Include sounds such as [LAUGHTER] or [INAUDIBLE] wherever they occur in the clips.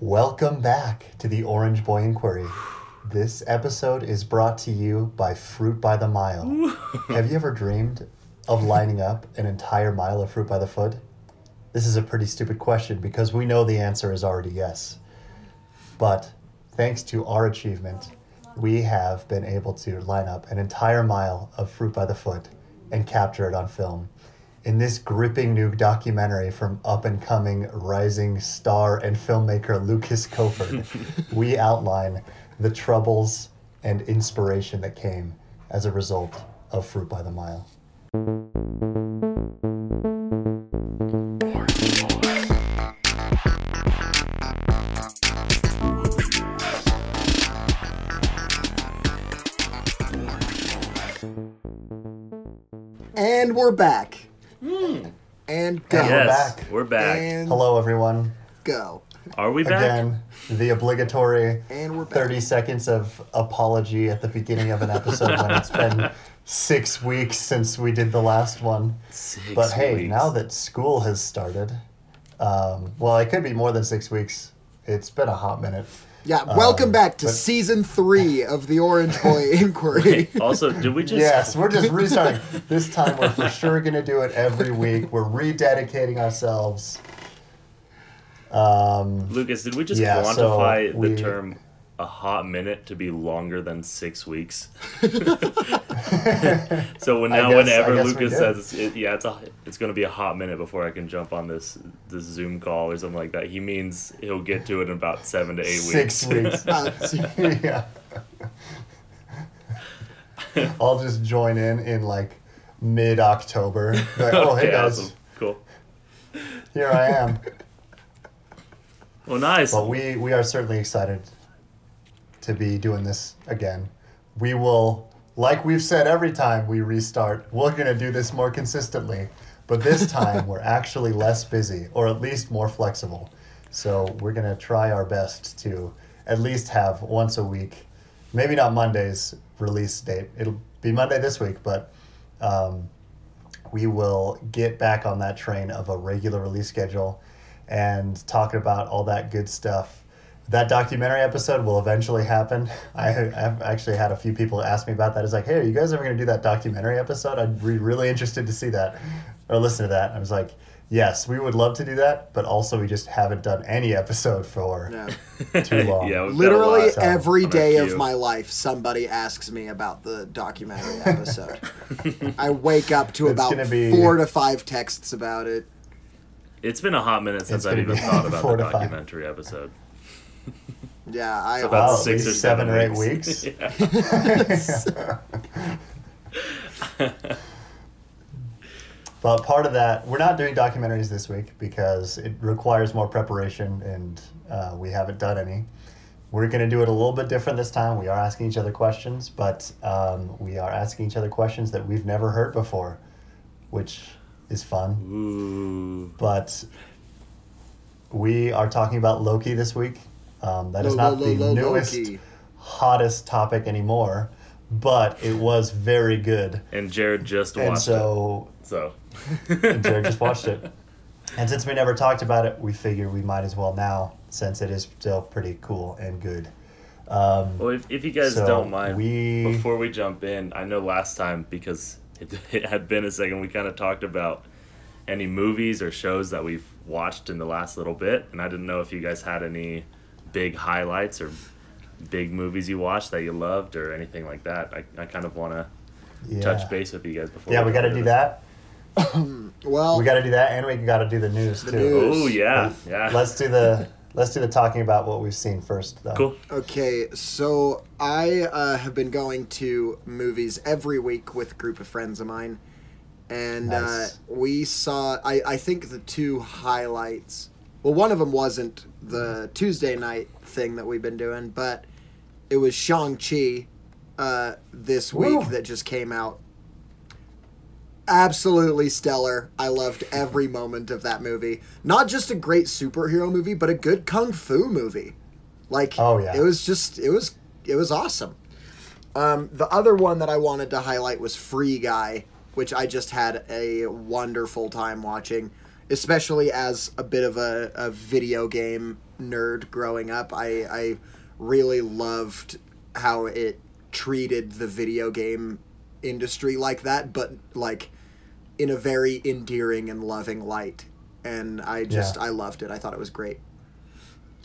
Welcome back to the Orange Boy Inquiry. This episode is brought to you by Fruit by the Mile. Have you ever dreamed of lining up an entire mile of fruit by the foot? This is a pretty stupid question because we know the answer is already yes. But thanks to our achievement, we have been able to line up an entire mile of fruit by the foot and capture it on film. In this gripping new documentary from up and coming rising star and filmmaker Lucas Koford, [LAUGHS] we outline the troubles and inspiration that came as a result of Fruit by the Mile. And we're back. And go. And we're yes, back. We're back. And Hello, everyone. go. Are we back? Again, the obligatory And we're back. 30 seconds of apology at the beginning of an episode when it's been [LAUGHS] six weeks since we did the last one. Six But hey, weeks. now that school has started, um, well, it could be more than six weeks. It's been a hot minute. Yeah, welcome Um, back to but- season three of the Orange Boy [LAUGHS] Inquiry. also, did we just? Yes, we're just [LAUGHS] restarting. this time we're for sure going to do it every week. We're rededicating ourselves. Um, Lucas, did we just Yeah, so quantify we- the term a hot minute to be longer than six weeks? [LAUGHS] so when now, guess- whenever I guess we Lucas says, it, "Yeah, it's a, it's going to be a hot minute before I can jump on this this Zoom call or something like that," he means he'll get to it in about seven to eight six weeks. weeks. [LAUGHS] Uh, [LAUGHS] yeah. I'll just join in in like mid October. Like, oh, hey guys, awesome, cool. here I am. Well, nice. But we we are certainly excited to be doing this again. We will, like we've said every time we restart, we're gonna do this more consistently. But this [LAUGHS] time we're actually less busy, or at least more flexible. So we're gonna try our best to at least have once a week, maybe not Monday's release date. It'll be Monday this week, but um, we will get back on that train of a regular release schedule and talk about all that good stuff. That documentary episode will eventually happen. I, I've actually had a few people ask me about that. It's like, hey, are you guys ever going to do that documentary episode? I'd be really interested to see that or listen to that. I was like, yes, we would love to do that, but also we just haven't done any episode for no. [LAUGHS] too long. yeah, we've got a Literally lot. so- every on our day of my life, somebody asks me about the documentary episode. [LAUGHS] I wake up to It's about gonna be- four to five texts about it. It's been a hot minute since I've even thought about the to five. documentary episode. [LAUGHS] Yeah, I It's about Wow, six or seven seven, or eight weeks. weeks. Yeah. [LAUGHS] [LAUGHS] But part of that, we're not doing documentaries this week because it requires more preparation and uh, we haven't done any. We're going to do it a little bit different this time. We are asking each other questions, but um, we are asking each other questions that we've never heard before, which is fun. Ooh. But we are talking about Loki this week. Um, that is Lo- not lo- the lo- newest, Loki. hottest topic anymore, but it was very good. And Jared just And watched so it. So. and [LAUGHS] Jared just watched it. And since we never talked about it, we figured we might as well now, since it is still pretty cool and good. Um, Well, if, if you guys So, don't mind, we- before we jump in, I know last time because it, [LAUGHS] it had been a second, we kind of talked about any movies or shows that we've watched in the last little bit, and I didn't know if you guys had any big highlights or big movies you watched that you loved or anything like that. I, I kind of want to yeah. touch base with you guys before. Yeah, we got to do that. well, We got to do that, and we got to do the news The too. Oh yeah, yeah. Let's do the let's do the talking about what we've seen first, though. cool. Okay, so I uh, have been going to movies every week with a group of friends of mine, and Nice. uh, we saw. I, I think the two highlights. Well, one of them wasn't the Tuesday night thing that we've been doing, but it was Shang Chi uh, this week Woo. that just came out. Absolutely stellar. I loved every moment of that movie. Not just a great superhero movie, but a good kung fu movie. Like Oh, yeah. it was just it was it was awesome. Um, the other one that I wanted to highlight was Free Guy, which I just had a wonderful time watching. Especially as a bit of a, a video game nerd growing up. I I really loved how it treated the video game industry like that, but like in a very endearing and loving light. And I just Yeah. I loved it. I thought it was great.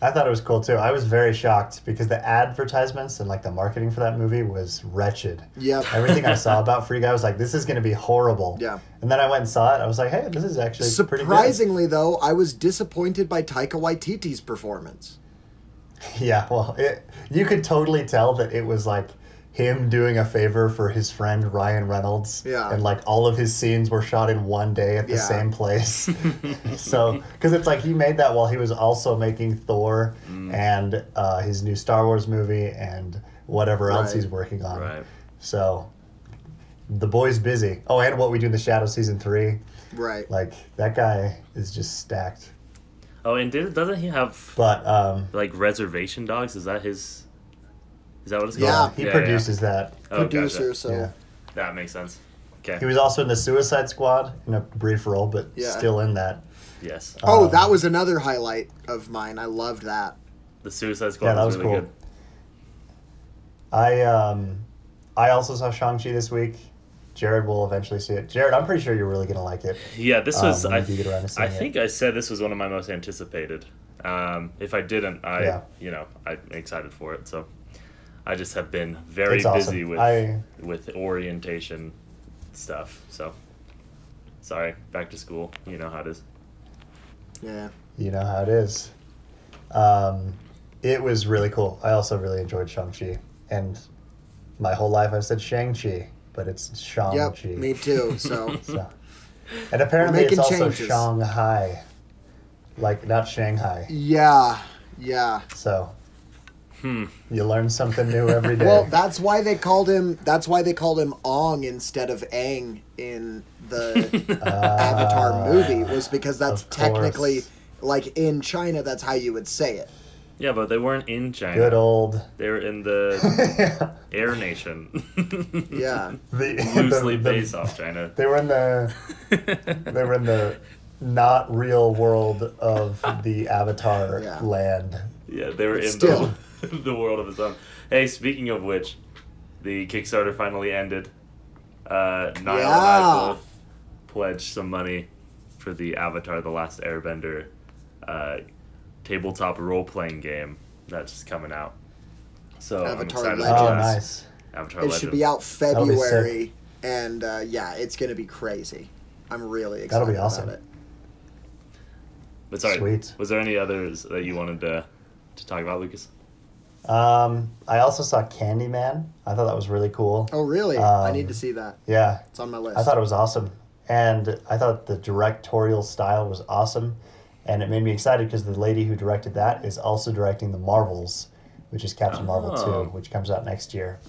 I thought it was cool too. I was very shocked because the advertisements and like the marketing for that movie was wretched. Yep. Everything I saw [LAUGHS] about Free Guy was like, this is going to be horrible. Yeah. And then I went and saw it. I was like, hey, this is actually pretty good. Surprisingly, though, I was disappointed by Taika Waititi's performance. [LAUGHS] Yeah, well, it, you could totally tell that it was like him doing a favor for his friend Ryan Reynolds. Yeah. And like all of his scenes were shot in one day at the Yeah. same place. [LAUGHS] [LAUGHS] so, because it's like he made that while he was also making Thor Mm. and uh, his new Star Wars movie and whatever else he's working on. Right. So, the boy's busy. Oh, and What We Do in the Shadow season three. Right. Like, that guy is just stacked. Oh, and did, doesn't he have But, um, like reservation dogs? Is that his? Is that what it's called? Yeah. called? he produces that. Oh, gotcha. Producer, so Yeah. That makes sense. Okay. He was also in the Suicide Squad in a brief role, but Yeah. still in that. yes. Oh, Um, that was another highlight of mine. I loved that. The Suicide Squad Yeah, that was, was really cool. good. I um, I also saw Shang Chi this week. Jared will eventually see it. Jared, I'm pretty sure you're really gonna like it. Yeah, this Um, was. when I, you do get around to I seeing it. think I said this was one of my most anticipated. Um, if I didn't, I Yeah. you know I'm excited for it. So I just have been very It's awesome. busy with I- with orientation stuff. So sorry, back to school. You know how it is. Yeah. You know how it is. Um, it was really cool. I also really enjoyed Shang Chi, and my whole life I've said Shang Chi, but it's Shang Yep. Chi. Me too. [LAUGHS] So So. And apparently it's making also changes. Shanghai, like not Shanghai. yeah, yeah. So Hmm. you learn something new every day. [LAUGHS] Well, that's why they called him. That's why they called him Ong instead of Ang in the [LAUGHS] Avatar movie. Was because that's Uh, of course. technically like in China. That's how you would say it. Yeah, but they weren't in China. Good old. They were in the [LAUGHS] Air Nation. Yeah. the, Loosely the- the- based off China. They were in the they were in the not real world of the Avatar Yeah. land. Yeah, they were in Still. the, [LAUGHS] the world of its own. Hey, speaking of which, the Kickstarter finally ended. Uh, Niall and I both pledged some money for the Avatar: The Last Airbender uh, tabletop role-playing game that's coming out. So I'm Avatar excited Legends. Oh, nice. Avatar It Legends. should be out be. February, and uh, yeah, it's gonna be crazy. I'm really excited That'll be awesome. about it. But sorry, Sweet. was there any others that you wanted to to talk about, Lucas? Um, I also saw Candyman. I thought that was really cool. Oh, really? I Um, need to see that. Yeah, It's on my list. I thought it was awesome, and I thought the directorial style was awesome, and it made me excited because the lady who directed that is also directing the Marvels, which is Captain Marvel Oh. two, which comes out next year.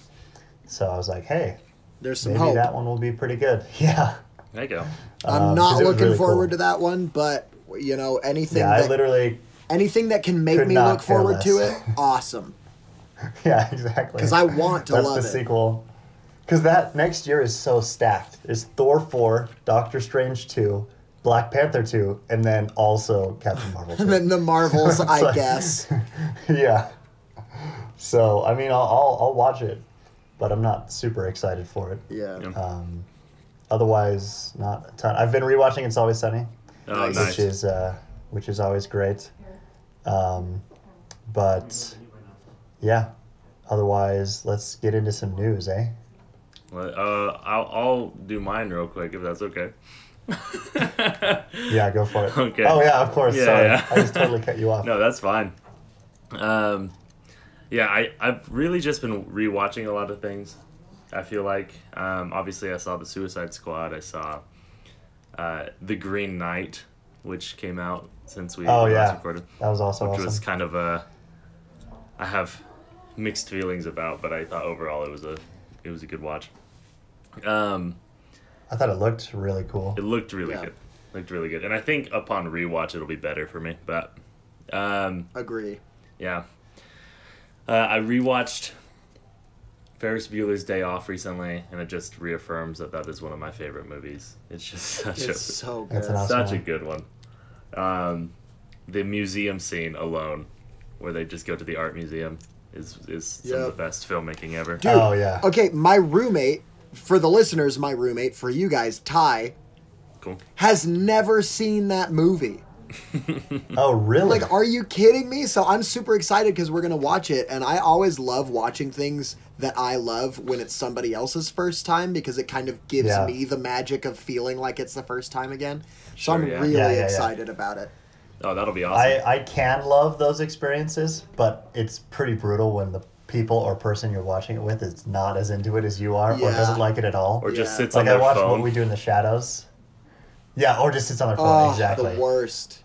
So I was like, hey, There's some maybe hope. that one will be pretty good. [LAUGHS] Yeah. There you go. I'm Um, not 'cause looking really forward cool. to that one, but you know anything Yeah, I literally. anything that can make me look care forward to it, awesome. [LAUGHS] [LAUGHS] Yeah, exactly. Because I want to That's love the it. sequel. Because that next year is so stacked. There's Thor four, Doctor Strange two, Black Panther two, and then also Captain Marvel. 2. [LAUGHS] And then the Marvels, [LAUGHS] I like- guess. yeah. So I mean, I'll, I'll I'll watch it, but I'm not super excited for it. Yeah. Yeah. Um, otherwise, not a ton. I've been rewatching It's Always Sunny, Oh, Nice. nice. which is uh, which is always great. Um, but yeah. Otherwise, let's get into some news, eh? Well, Uh, I'll, I'll do mine real quick if that's okay. Yeah, go for it. [LAUGHS] Okay. Oh yeah, of course. Yeah, Sorry, yeah. I just totally cut you off. [LAUGHS] No, that's fine. Um, yeah, I, I've really just been rewatching a lot of things. I feel like, um, obviously, I saw the Suicide Squad. I saw uh, the Green Knight, which came out since we Oh, last yeah. recorded, That was also which awesome. was kind of a. I have mixed feelings about, but I thought overall it was a it was a good watch. Um, I thought it looked really cool. it looked really Yeah. good, looked really good, and I think upon rewatch it'll be better for me. But um, Agree. Yeah. Uh, I rewatched Ferris Bueller's Day Off recently, and it just reaffirms that that is one of my favorite movies. It's just [LAUGHS] such It's a so good. That's awesome such a good one. Um, the museum scene alone, where they just go to the art museum, is is some of the best filmmaking ever. Dude, Oh, yeah. Okay, my roommate, for the listeners, my roommate, for you guys, Ty, Cool. has never seen that movie. [LAUGHS] Oh, really? Like, are you kidding me? So I'm super excited because we're gonna watch it, and I always love watching things that I love when it's somebody else's first time because it kind of gives Yeah. me the magic of feeling like it's the first time again. So I'm yeah. really Yeah, yeah, yeah. excited about it. Oh, that'll be awesome. I, I can love those experiences, but it's pretty brutal when the people or person you're watching it with is not as into it as you are or doesn't like it at all. or just Yeah. sits like on I their watched phone. What We Do in the Shadows. Yeah, or just sits on their phone. Oh, exactly. the worst.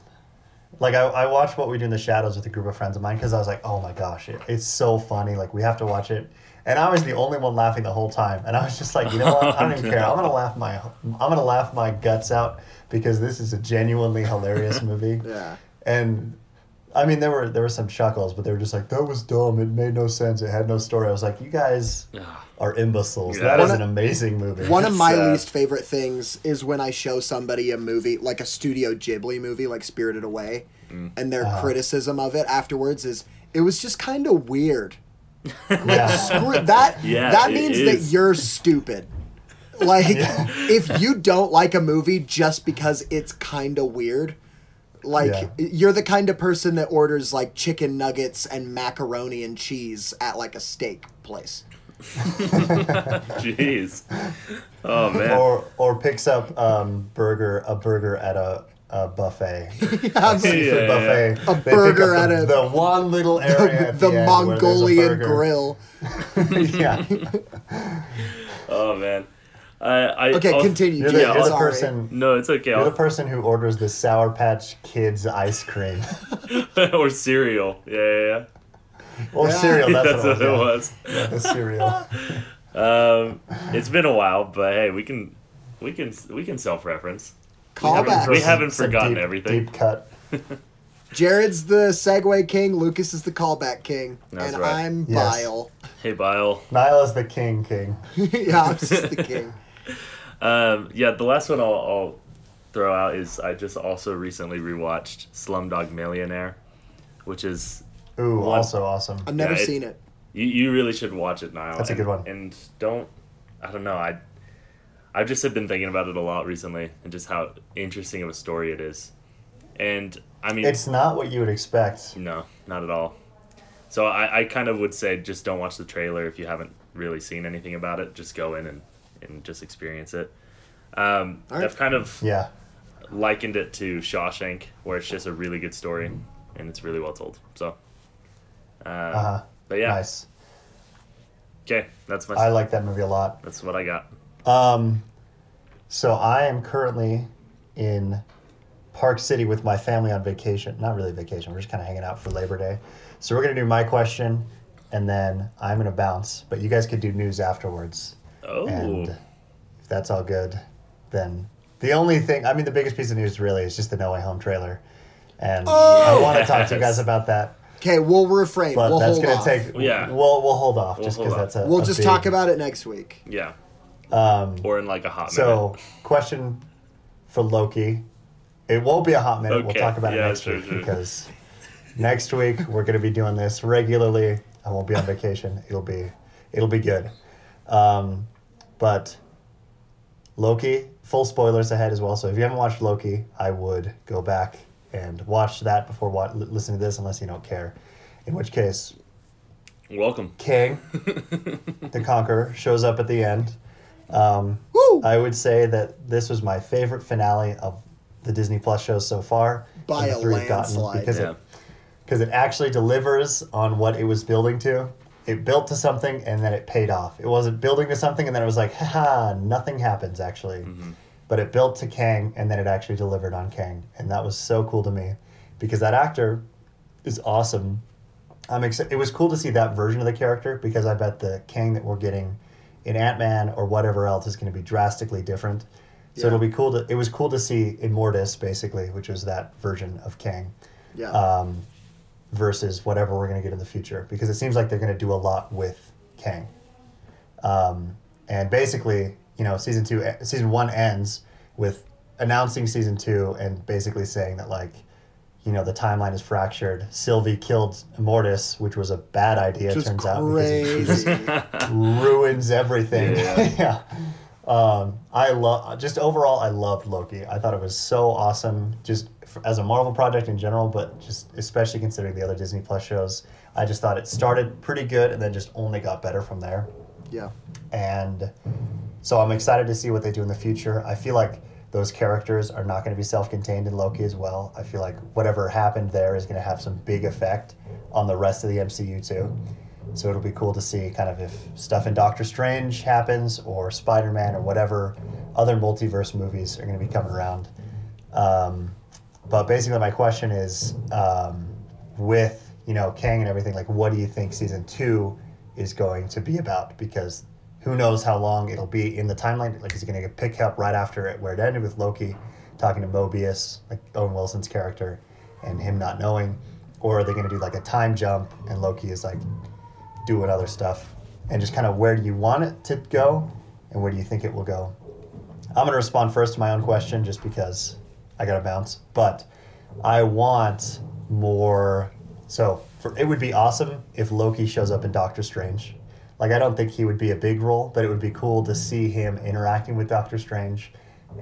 Like I, I watched What We Do in the Shadows with a group of friends of mine because I was like, oh my gosh, it, it's so funny. Like we have to watch it, and I was the only one laughing the whole time. And I was just like, you know what? I don't even care. I'm gonna laugh my I'm gonna laugh my guts out because this is a genuinely hilarious [LAUGHS] movie. Yeah. And I mean, there were there were some chuckles, but they were just like, that was dumb. It made no sense. It had no story. I was like, you guys are imbeciles. Yeah. That is One an of- amazing movie. One of my Sad. least favorite things is when I show somebody a movie, like a Studio Ghibli movie, like Spirited Away, Mm. and their Uh-huh. criticism of it afterwards is it was just kind of weird. Like Yeah. screw that. [LAUGHS] Yeah, that it means that is. you're stupid. Like Yeah. [LAUGHS] if you don't like a movie just because it's kind of weird, like Yeah. you're the kind of person that orders like chicken nuggets and macaroni and cheese at like a steak place. [LAUGHS] Jeez. Oh man. or or picks up um, burger a burger at a, a buffet. [LAUGHS] I'm seafood Yeah, yeah, buffet. A They burger at the, a- the one little [LAUGHS] area at the the, end where a Mongolian grill. [LAUGHS] yeah, Oh man. I, I Okay, I'll- continue. you're the, Yeah, you're the person. No, it's okay. You're the I'll, person who orders the Sour Patch Kids ice cream or cereal. Yeah, yeah, yeah. or Yeah. cereal. That's, That's what it was. Yeah, the cereal. Um, it's been a while, but hey, we can, we can, we can self-reference. Callback. We haven't Some forgotten deep- everything. Deep cut. [LAUGHS] Jared's the Segue King. Lucas is the callback king, That's and right. I'm Yes. Biall. Hey, Biall. Niall is the king. King. [LAUGHS] yeah, I'm just the king. [LAUGHS] Um, yeah, the last one I'll, I'll throw out is I just also recently rewatched Slumdog Millionaire, which is Ooh, What? also awesome. I've never Yeah, seen it. you, you really should watch it now. That's a good one. And don't I don't know I I've just have been thinking about it a lot recently and just how interesting of a story it is. And I mean, It's not what you would expect. no, not at all. So I, I kind of would say just don't watch the trailer if you haven't really seen anything about it. Just go in and, and just experience it. Um, All right. I've kind of Yeah. likened it to Shawshank, where it's just a really good story and it's really well told. So, uh, Uh huh. but yeah, Nice. okay, that's my I like that movie a lot. that's what I got. Um, so I am currently in Park City with my family on vacation. Not really vacation. We're just kind of hanging out for Labor Day. So we're gonna do my question, and then I'm gonna bounce. But you guys could do news afterwards. Oh, And if that's all good, then the only thing I mean, the biggest piece of news really is just the No Way Home trailer, and I want to talk to you guys about that. Okay, we'll refrain. But we'll that's hold gonna off. take. Yeah. We'll we'll hold off We'll just because that's a. We'll a just big- talk about it next week. yeah, Um, or in like a hot So, minute. So, question for Loki. It won't be a hot minute. We'll talk about it next sure, week sure. because next week we're going to be doing this regularly. I won't be on vacation. It'll be it'll be good. Um, but Loki, full spoilers ahead as well. So if you haven't watched Loki, I would go back and watch that before wa- li- listening to this, unless you don't care. In which case, Welcome. Kang, [LAUGHS] the Conqueror, shows up at the end. Um, Woo! I would say that this was my favorite finale of the Disney Plus shows so far. By a three gotten, landslide. because Yeah. it because it actually delivers on what it was building to. It built to something and then it paid off. It wasn't building to something and then it was like, haha, nothing happens actually. Mm-hmm. But it built to Kang and then it actually delivered on Kang. And that was so cool to me because that actor is awesome. I'm ex- it was cool to see that version of the character because I bet the Kang that we're getting in Ant Man or whatever else is going to be drastically different. So Yeah. it'll be cool to. It was cool to see Immortus basically, which was that version of Kang, Yeah. um, versus whatever we're going to get in the future because it seems like they're going to do a lot with Kang. Um, and basically, you know, season two, season one ends with announcing season two and basically saying that like, you know, the timeline is fractured. Sylvie killed Mortis, which was a bad idea. Which was turns out because crazy. ruins everything. Yeah. [LAUGHS] yeah. Um, I love just overall. I loved Loki. I thought it was so awesome, just f as a Marvel project in general, but just especially considering the other Disney Plus shows. I just thought it started pretty good and then just only got better from there yeah. and so I'm excited to see what they do in the future. I feel like those characters are not going to be self-contained in Loki as well. I feel like whatever happened there is going to have some big effect on the rest of the MCU too. So it'll be cool to see kind of if stuff in Doctor Strange happens or Spider-Man or whatever other multiverse movies are going to be coming around. Um, but basically, my question is, um, with you know Kang and everything, like, what do you think season two is going to be about? Because who knows how long it'll be in the timeline? Like, is it going to pick up right after it where it ended with Loki talking to Mobius, like Owen Wilson's character, and him not knowing, or are they going to do like a time jump and Loki is like doing other stuff, and just kind of where do you want it to go, and where do you think it will go? I'm going to respond first to my own question just because I got to bounce. But I want more. So for, it would be awesome if Loki shows up in Doctor Strange. Like, I don't think he would be a big role, but it would be cool to see him interacting with Doctor Strange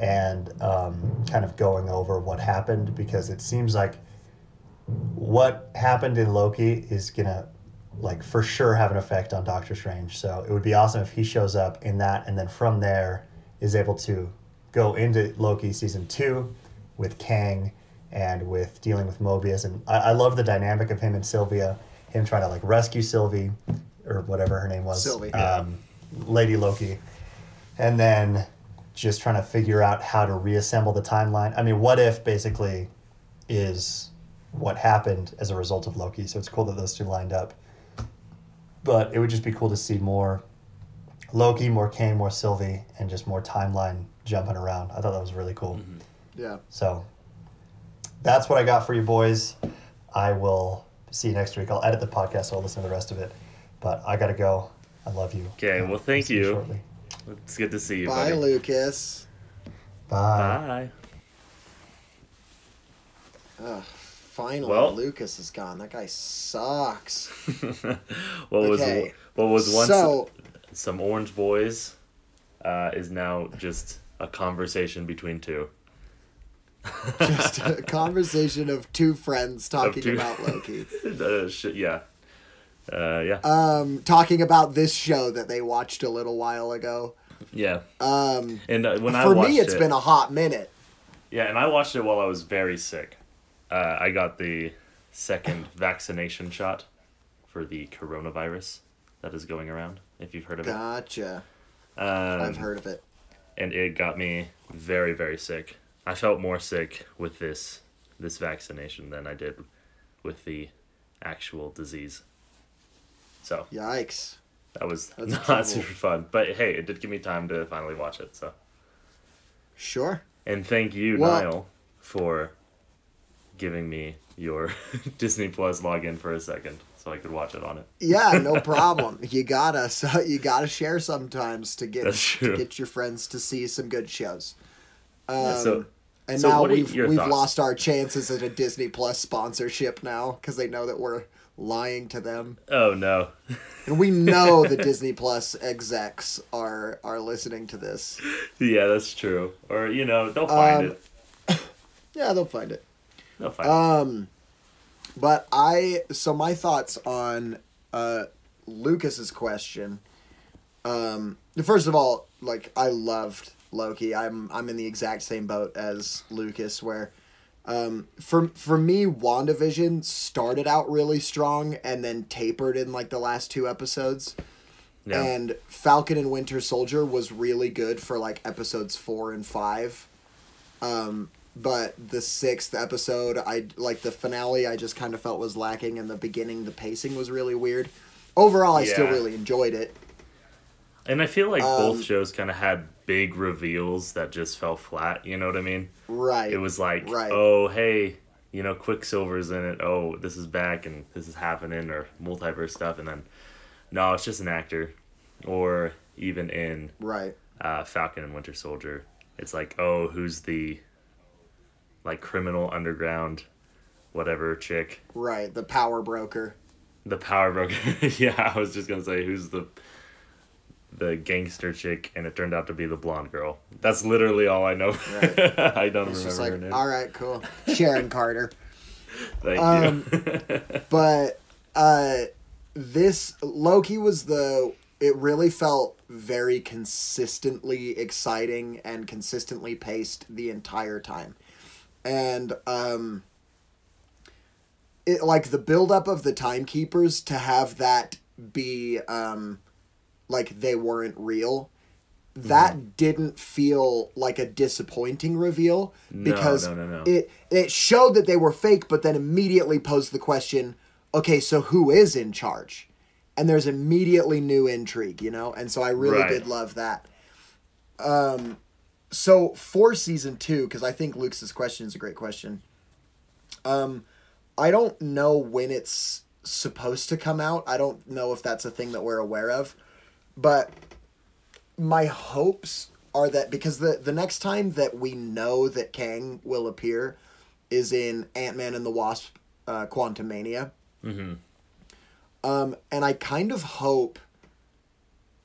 and um, kind of going over what happened because it seems like what happened in Loki is to like for sure have an effect on Doctor Strange. So it would be awesome if he shows up in that and then from there is able to go into Loki season two with Kang and with dealing with Mobius. And I, I love the dynamic of him and Sylvia, him trying to like rescue Sylvie or whatever her name was. Sylvie. Um, Lady Loki. And then just trying to figure out how to reassemble the timeline. I mean, what if basically is what happened as a result of Loki? So it's cool that those two lined up. But it would just be cool to see more Loki, more Kang, more Sylvie, and just more timeline jumping around. I thought that was really cool. Yeah. So that's what I got for you boys. I will see you next week. I'll edit the podcast so I'll listen to the rest of it. But I gotta go. I love you. Okay, well, thank you. shortly. It's good to see you, Bye, buddy. Lucas. Bye. Bye. Ugh, finally, Well- Lucas is gone. That guy sucks. [LAUGHS] what was Okay. what was once So, some orange boys uh, is now just a conversation between two. just a [LAUGHS] conversation of two friends talking two- about Loki. [LAUGHS] uh, sh- yeah, uh, yeah, Um, talking about this show that they watched a little while ago. yeah. Um, And uh, when I for watched me, it's it, been a hot minute. yeah, and I watched it while I was very sick. Uh, I got the second [LAUGHS] vaccination shot for the coronavirus that is going around. If you've heard of Gotcha. it, Gotcha. um, I've heard of it. and it got me very very sick. I felt more sick with this this vaccination than I did with the actual disease. So Yikes. that was That's not trouble. super fun. But hey, it did give me time to finally watch it. So Sure. and thank you, Well- Niall, for giving me your [LAUGHS] Disney Plus login for a second so I could watch it on it. Yeah, no [LAUGHS] problem. you gotta [LAUGHS] so you gotta share sometimes to get to get your friends to see some good shows. Um, Yeah, so and so now we've we've thoughts? lost our chances at a Disney Plus sponsorship now because they know that we're lying to them, oh no, and we know [LAUGHS] the Disney Plus execs are are listening to this. yeah, that's true. Or you know, they'll find Um, it. [COUGHS] Yeah, they'll find it. They'll find it. Um, but I so my thoughts on uh Lucas's question. Um, first of all, like I loved Loki. I'm I'm in the exact same boat as Lucas, where um for for me, WandaVision started out really strong and then tapered in like the last two episodes. Yeah. And Falcon and Winter Soldier was really good for like episodes four and five. Um, but the sixth episode, I like the finale. I just kind of felt was lacking, and the beginning, the pacing was really weird. Overall, I still really enjoyed it. And I feel like Um, both shows kind of had big reveals that just fell flat. You know what I mean? Right. It was like, Right. oh, hey, you know, Quicksilver's in it. Oh, this is back and this is happening, or multiverse stuff. And then, no, it's just an actor. Or even in right. uh, Falcon and Winter Soldier, it's like, oh, who's the like criminal underground, whatever chick, Right, the power broker. the power broker. [LAUGHS] yeah, I was just gonna say who's the the gangster chick, and it turned out to be the blonde girl. That's literally all I know. Right. [LAUGHS] I don't It's remember just her name. all right, cool. Sharon [LAUGHS] Carter. Thank um, you. [LAUGHS] but uh this loki was the it really felt very consistently exciting and consistently paced the entire time and um it like the buildup of the timekeepers to have that be um like they weren't real. That didn't feel like a disappointing reveal because no, no, no. it it showed that they were fake but then immediately posed the question okay so who is in charge? And there's immediately new intrigue you know? And so i really Right. did love that. Um so for season two because i think luke's question is a great question um i don't know when it's supposed to come out. I don't know if that's a thing that we're aware of but my hopes are that because the the next time that we know that Kang will appear is in Ant Man and the Wasp, uh, Quantumania. hmm Um, and I kind of hope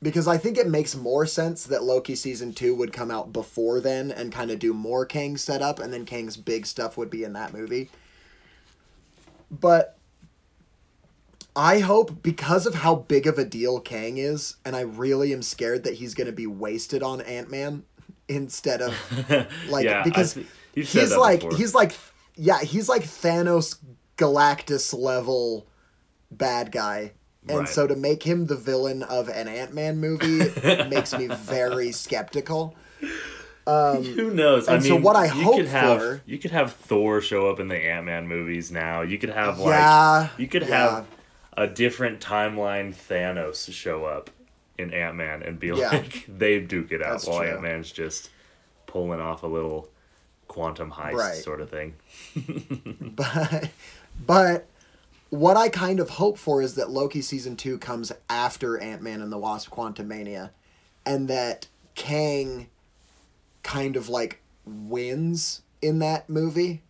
because I think it makes more sense that Loki season two would come out before then and kind of do more Kang setup, and then Kang's big stuff would be in that movie. But I hope because of how big of a deal Kang is, and I really am scared that he's going to be wasted on Ant Man instead of [LAUGHS] like yeah, because he's like before. he's like yeah he's like Thanos Galactus level bad guy. And Right. so to make him the villain of an Ant Man movie [LAUGHS] makes me very skeptical. Um, Who knows? I mean, so what I you hope could have for- you could have Thor show up in the Ant Man movies now. You could have like Yeah, you could yeah. have a different timeline Thanos show up in Ant Man and be Yeah. like [LAUGHS] they duke it out That's while. Ant Man's just pulling off a little quantum heist Right. sort of thing. [LAUGHS] [LAUGHS] but but what I kind of hope for is that Loki season two comes after Ant Man and the Wasp: Quantumania and that Kang kind of like wins in that movie,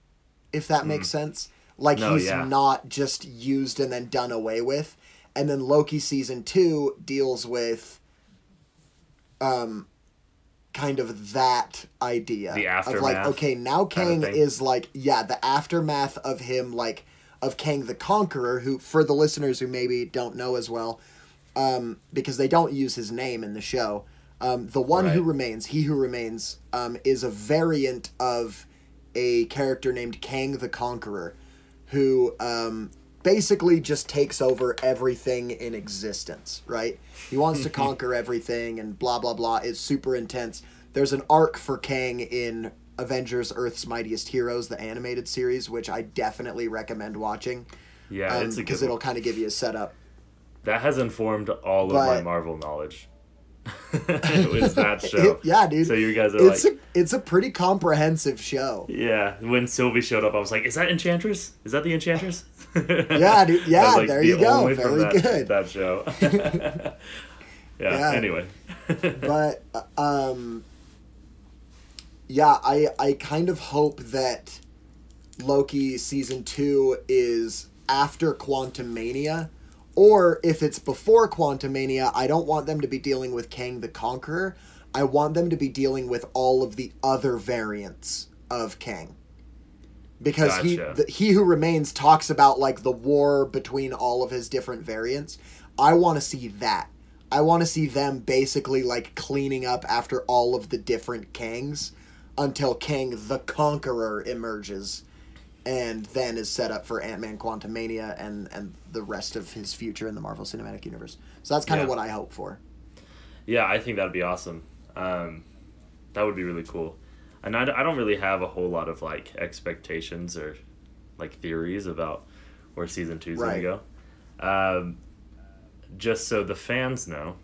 if that makes hmm. sense. Like. No, he's yeah. not just used and then done away with, and then Loki season two deals with. Um, kind of that idea The of like aftermath okay now kind of Kang is like yeah the aftermath of him like of Kang the Conqueror who for the listeners who maybe don't know as well um, because they don't use his name in the show um, the one who remains he who remains um, is a variant of a character named Kang the Conqueror who um, basically just takes over everything in existence, right? He wants to [LAUGHS] conquer everything and blah blah blah. It's super intense. There's an arc for Kang in Avengers Earth's Mightiest Heroes, the animated series, which I definitely recommend watching. Yeah, it's a good because one. it'll kind of give you a setup. That has informed all of my Marvel knowledge. It was that [LAUGHS] show. yeah, dude. So you guys are it's like, a it's a pretty comprehensive show. yeah. When Sylvie showed up, I was like, "Is that Enchantress? Is that the Enchantress?" [LAUGHS] Yeah, dude. [LAUGHS] Yeah, like, there the you go. Very that, good. That show. yeah, Yeah. Anyway. but uh, um yeah i i kind of hope that loki season 2 is after quantumania or if it's before quantumania i don't want them to be dealing with kang the conqueror. I want them to be dealing with all of the other variants of kang. Because he the, he who remains talks about like the war between all of his different variants. I want to see that. I want to see them basically like cleaning up after all of the different kangs until kang the conqueror emerges and then is set up for ant-man quantumania and and the rest of his future in the marvel cinematic universe so that's kind of Yeah. what i hope for Yeah, I think that'd be awesome. Um, that would be really cool. And I, I don't really have a whole lot of like expectations or like theories about where season two is Right. gonna go. Um, just so the fans know,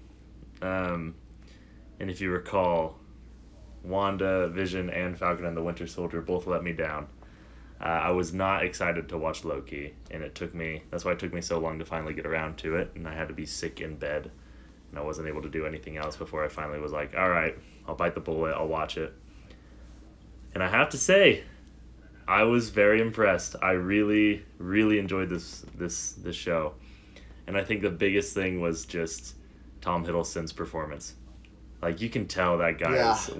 um, and if you recall, Wanda, Vision, and Falcon and the Winter Soldier both let me down. Uh, I was not excited to watch Loki, and it took me. That's why it took me so long to finally get around to it, and I had to be sick in bed and I wasn't able to do anything else before I finally was like, all right, I'll bite the bullet, I'll watch it. And I have to say, I was very impressed. I really, really enjoyed this this this show, and I think the biggest thing was just Tom Hiddleston's performance. Like you can tell that guy Yeah. is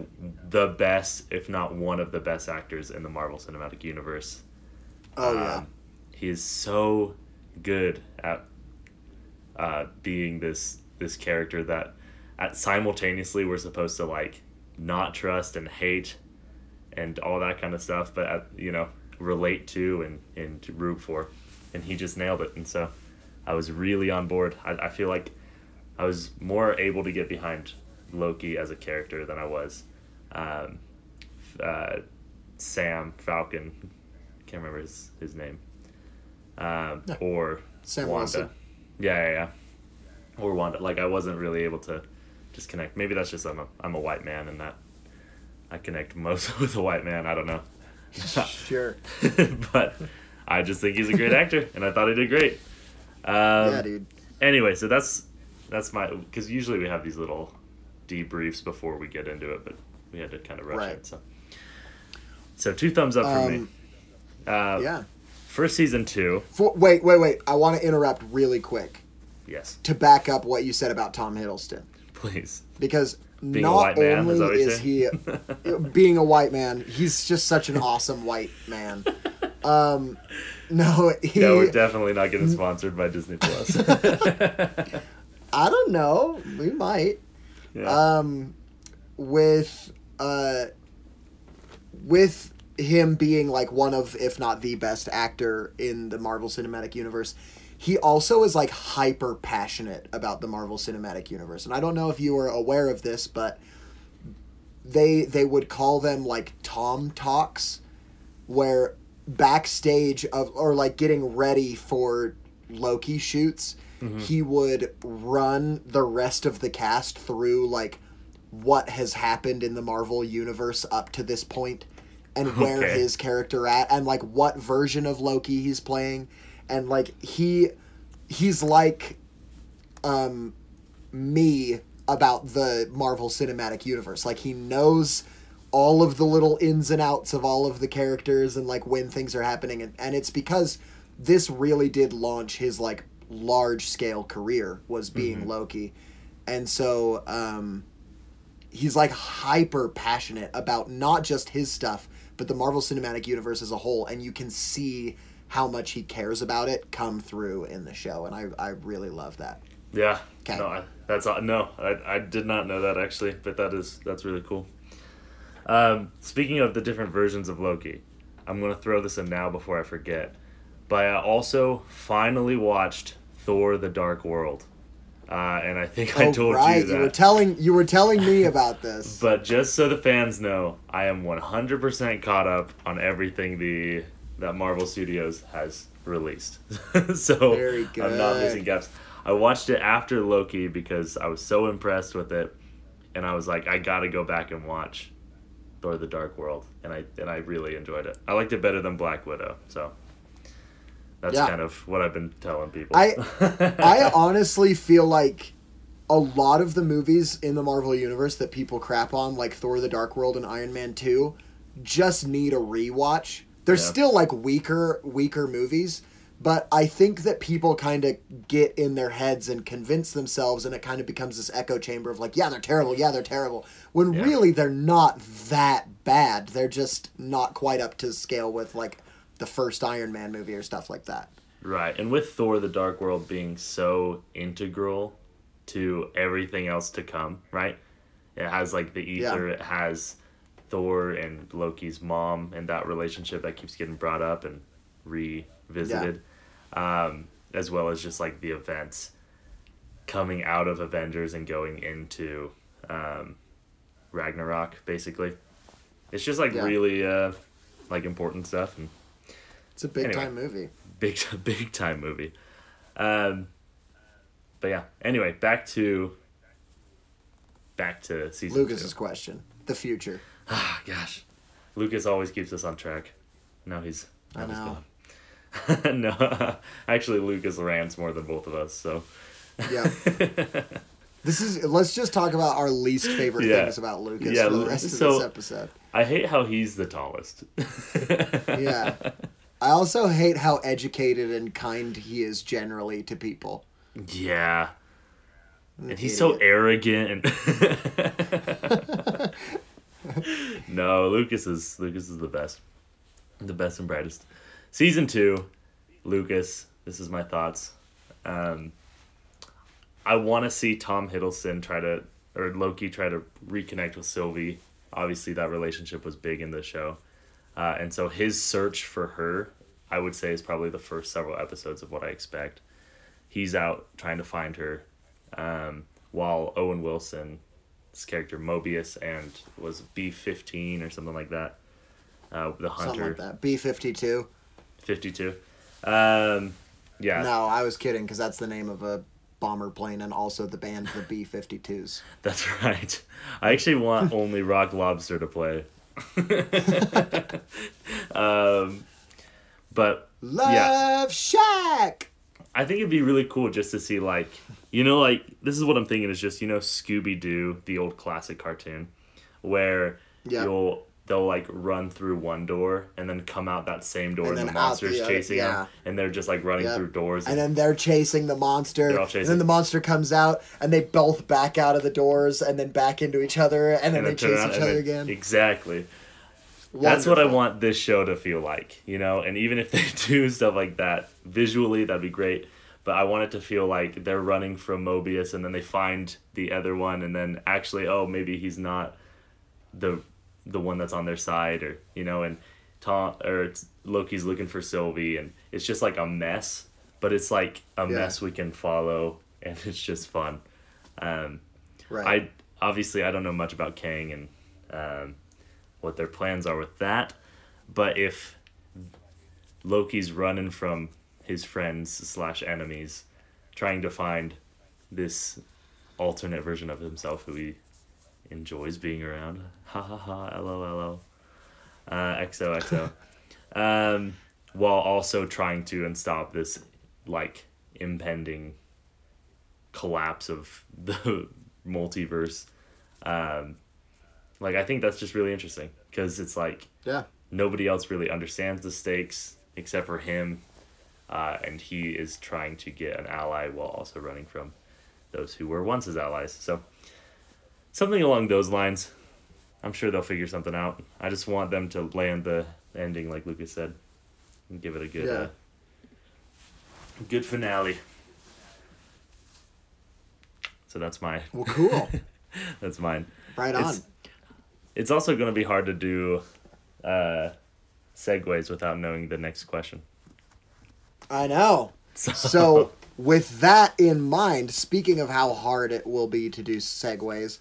the best, if not one of the best actors in the Marvel Cinematic Universe. Oh Um, yeah. he is so good at uh, being this this character that at simultaneously we're supposed to like not trust and hate and all that kind of stuff, but you know relate to and and to root for, and he just nailed it. And so I was really on board. I, I feel like I was more able to get behind Loki as a character than I was um, uh, Sam Falcon. Can't remember his his name. Um, Yeah. or Sam Wanda. Wilson. Yeah, yeah, yeah. Or Wanda. Like I wasn't really able to just connect. Maybe that's just I'm a I'm a white man and that I connect most [LAUGHS] with a white man. I don't know. [LAUGHS] Sure. [LAUGHS] but I just think he's a great actor, and I thought he did great. Um, yeah, dude. Anyway, so that's that's my because usually we have these little debriefs before we get into it, but we had to kind of rush Right. it. So, so two thumbs up from me. Um, Uh, yeah. For season two, For, wait, wait, wait. I want to interrupt really quick yes, to back up what you said about Tom Hiddleston please. because Being not man, only that is he [LAUGHS] being a white man, he's just such an awesome white man. Um, no, he. No, we're definitely not getting sponsored by Disney Plus. [LAUGHS] I don't know. We might. Um, with uh, with him being like one of, if not the best actor in the Marvel Cinematic Universe, he also is like hyper passionate about the Marvel Cinematic Universe, and I don't know if you were aware of this, but they they would call them like Tom talks, where backstage of or like getting ready for Loki shoots, he would run the rest of the cast through like what has happened in the Marvel universe up to this point and [LAUGHS] where Okay. his character at and like what version of Loki he's playing and like he he's like um me about the Marvel Cinematic Universe. Like he knows all of the little ins and outs of all of the characters and like when things are happening and, and it's because this really did launch his like large scale career was being Loki. And so um he's like hyper passionate about not just his stuff, but the Marvel Cinematic Universe as a whole and you can see how much he cares about it come through in the show and I I really love that. Yeah. 'Kay. No, I, that's no. I, I did not know that actually, but that is that's really cool. Um, speaking of the different versions of Loki, I'm gonna throw this in now before I forget. But I also finally watched Thor: The Dark World, uh, and I think I oh, told right. you that. were telling you were telling me about this. [LAUGHS] But just so the fans know, I am 100% caught up on everything the that Marvel Studios has released. [LAUGHS] so I'm not missing gaps. I watched it after Loki because I was so impressed with it, and I was like, I gotta go back and watch Thor: The Dark World, and I and I really enjoyed it. I liked it better than Black Widow, so that's Yeah. kind of what I've been telling people. I [LAUGHS] I honestly feel like a lot of the movies in the Marvel universe that people crap on, like Thor: The Dark World and Iron Man Two, just need a rewatch. They're Yeah. still like weaker weaker movies, but I think that people kind of get in their heads and convince themselves, and it kind of becomes this echo chamber of like, yeah, they're terrible, yeah, they're terrible, when Yeah. really they're not that bad. They're just not quite up to scale with like the first Iron Man movie or stuff like that. Right. And with Thor the Dark World being so integral to everything else to come, right? It has like the ether, it has Thor and Loki's mom and that relationship that keeps getting brought up and revisited. Um, as well as just like the events coming out of Avengers and going into um, Ragnarok, basically. It's just like Yeah. really uh, like important stuff and It's a big Anyway. time movie. big [LAUGHS] big time movie. Um, but yeah. Anyway, back to back to season Lucas's two. question. The future. [SIGHS] Ah, gosh, Lucas always keeps us on track. Now he's. I now know. [LAUGHS] no, [LAUGHS] actually, Lucas rants more than both of us. So. Yeah. This is let's just talk about our least favorite Yeah. things about Lucas Yeah, for the rest of so- this episode. I hate how he's the tallest. Yeah. I also hate how educated and kind he is generally to people. Yeah. An And he's so idiot. arrogant. [LAUGHS] [LAUGHS] no, Lucas is Lucas is the best. The best and brightest. Season two, Lucas, this is my thoughts. Um I wanna see Tom Hiddleston try to or Loki try to reconnect with Sylvie. Obviously that relationship was big in the show. Uh, and so his search for her, I would say, is probably the first several episodes of what I expect. He's out trying to find her, um, while Owen Wilson's character Mobius and was B fifteen or something like that. Uh, the Something hunter like that. B 52. fifty two. Um, yeah, No, I was kidding because that's the name of a bomber plane and also the band, the B 52s. [LAUGHS] that's right. I actually want [LAUGHS] only Rock Lobster to play. [LAUGHS] um, but Love Yeah. Shack! I think it'd be really cool just to see like you know like this is what I'm thinking is just you know Scooby Doo the old classic cartoon where Yeah. you'll they'll like run through one door and then come out that same door And and, the monster's the other- chasing yeah. them and they're just like running Yep. through doors And then they're chasing the monster. They're all And then the monster comes out and they both back out of the doors and then back into each other and then and they chase each other then- again. exactly that's what I want this show to feel like, you know. And even if they [LAUGHS] do stuff like that visually, that'd be great. But I want it to feel like they're running from Mobius, and then they find the other one, and then actually, oh, maybe he's not the the one that's on their side, or you know, and Tom or it's, Loki's looking for Sylvie, and it's just like a mess. But it's like a Yeah. mess we can follow, [LAUGHS] and it's just fun. Um, Right. I obviously I don't know much about Kang and um, what their plans are with that, but if Loki's running from his friends slash enemies, trying to find this alternate version of himself who he enjoys being around, [LAUGHS] ha ha ha, lol, uh, XOXO, [LAUGHS] um, while also trying to stop this like impending collapse of [LAUGHS] the multiverse. Um, like I think that's just really interesting because it's like yeah. nobody else really understands the stakes except for him, uh, and he is trying to get an ally while also running from those who were once his allies. So something along those lines. I'm sure they'll figure something out. I just want them to land the ending like Lucas said, and give it a good, Yeah. uh, good finale. So that's my [LAUGHS] Well, cool. that's mine. right on. It's- It's also going to be hard to do uh, segues without knowing the next question. I know. So, So, with that in mind, speaking of how hard it will be to do segues,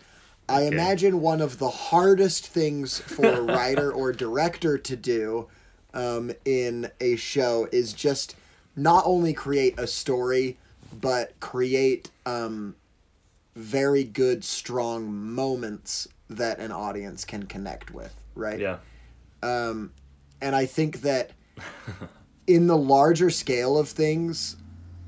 I Okay. imagine one of the hardest things for a [LAUGHS] writer or director to do um, in a show is just not only create a story, but create um, very good, strong moments that an audience can connect with, right? yeah, Um, and I think that in the larger scale of things,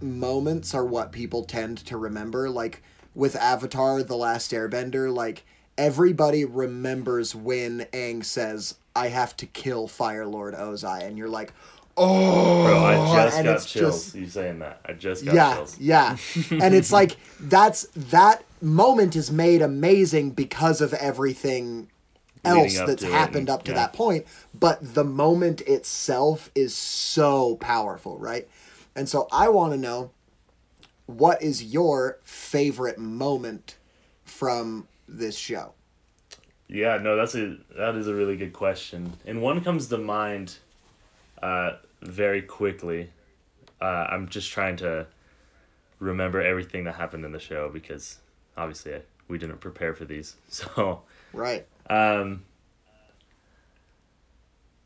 moments are what people tend to remember. Like with Avatar: The Last Airbender, like everybody remembers when Aang says, "I have to kill Fire Lord Ozai," and you're like, "Oh!" bro, I just and got it's chills. just- You saying that? I just got yeah, chills. yeah. [LAUGHS] and it's like that's that moment is made amazing because of everything else up that's happened and- up to yeah. that point, but the moment itself is so powerful, right? And so I want to know what is your favorite moment from this show? Yeah, no, that's a that is a really good question, and one comes to mind, uh, very quickly. Uh, I'm just trying to remember everything that happened in the show because obviously I, we didn't prepare for these, [LAUGHS] so. Right. Um,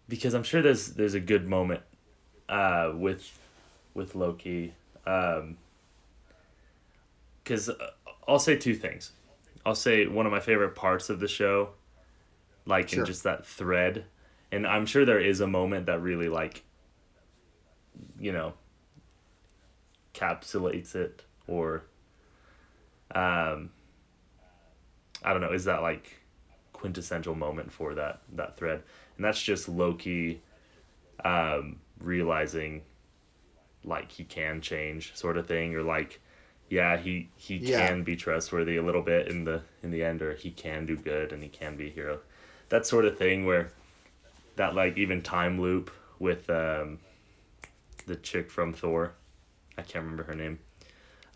because I'm sure there's there's a good moment uh, with with Loki. Um, because I'll say two things. I'll say one of my favorite parts of the show, like Sure. in just that thread, and I'm sure there is a moment that really like, you know, capsulates it or, um, I don't know, is that like quintessential moment for that that thread, and that's just Loki um, realizing like he can change, sort of thing, or like yeah he he Yeah. can be trustworthy a little bit in the in the end, or he can do good and he can be a hero. That sort of thing where that like even time loop with um, the chick from Thor, I can't remember her name,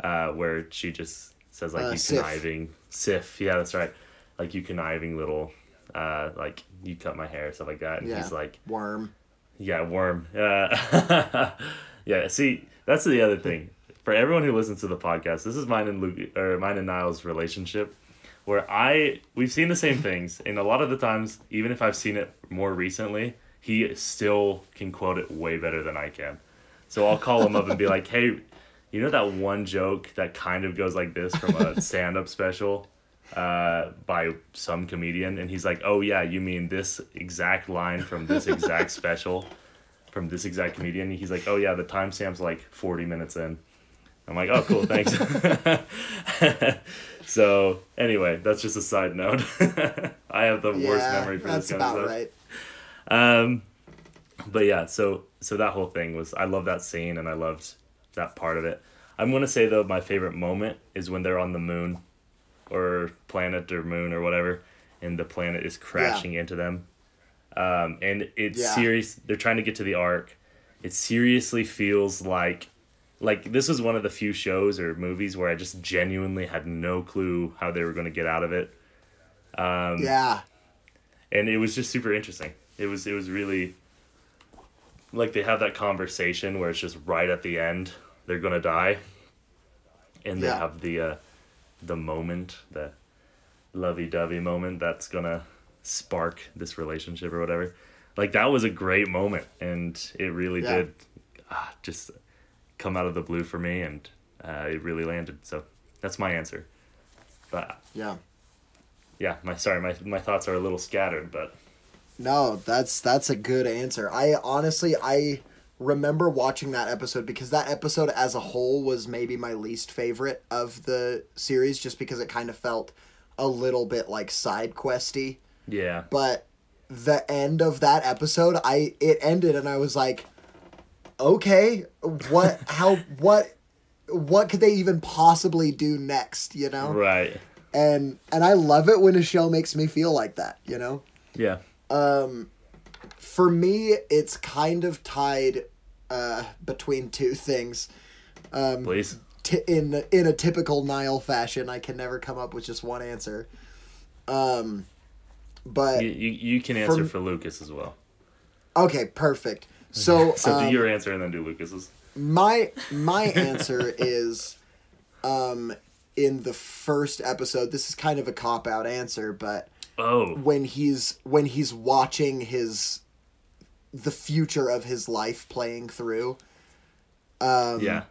uh, where she just says like Uh, you Sif. conniving Sif, yeah, that's right, like you conniving little, uh, like you cut my hair stuff like that, and Yeah. he's like, Worm. yeah, worm, uh, [LAUGHS] yeah. See, that's the other thing for everyone who listens to the podcast. This is mine and Luke or mine and Niall's relationship. Where I we've seen the same [LAUGHS] things, and a lot of the times, even if I've seen it more recently, he still can quote it way better than I can. So I'll call him up and be like, [LAUGHS] "Hey, you know that one joke that kind of goes like this from a [LAUGHS] stand-up special uh, by some comedian?" And he's like, "Oh yeah, you mean this exact line from this exact special from this exact comedian?" He's like, "Oh yeah, the timestamp's like forty minutes in." I'm like, "Oh cool, thanks." [LAUGHS] so anyway, that's just a side note. [LAUGHS] I have the worst memory for this kind of about stuff. right. Um, but yeah, so so that whole thing was I love that scene and I loved that part of it. I'm gonna say though my favorite moment is when they're on the moon, or planet or moon or whatever, and the planet is crashing into them. Um, and it's Yeah. serious. They're trying to get to the ark. It seriously feels like, like this was one of the few shows or movies where I just genuinely had no clue how they were going to get out of it Um, yeah. and it was just super interesting. It was it was really like they have that conversation where it's just right at the end they're gonna die, and they Yeah. have the uh, the moment the lovey-dovey moment that's gonna spark this relationship or whatever. Like that was a great moment, and it really Yeah. did ah, just come out of the blue for me, and uh, it really landed. So that's my answer. But Yeah. yeah, my sorry, my my thoughts are a little scattered, but No, that's that's a good answer. I honestly I remember watching that episode because that episode as a whole was maybe my least favorite of the series just because it kind of felt a little bit like side questy. yeah, But the end of that episode, I it ended and I was like, okay, what how what what could they even possibly do next, you know? right, And and I love it when a show makes me feel like that, you know? yeah, Um, for me, it's kind of tied uh, between two things. Um, please. T- in in a typical Niall fashion, I can never come up with just one answer. Um, but You, you, you can answer From- for Lucas as well. okay, perfect. So, [LAUGHS] So um, do your answer and then do Lucas's. my my answer [LAUGHS] is, um, in the first episode. This is kind of a cop out answer, but Oh, when he's when he's watching his the future of his life playing through um, yeah,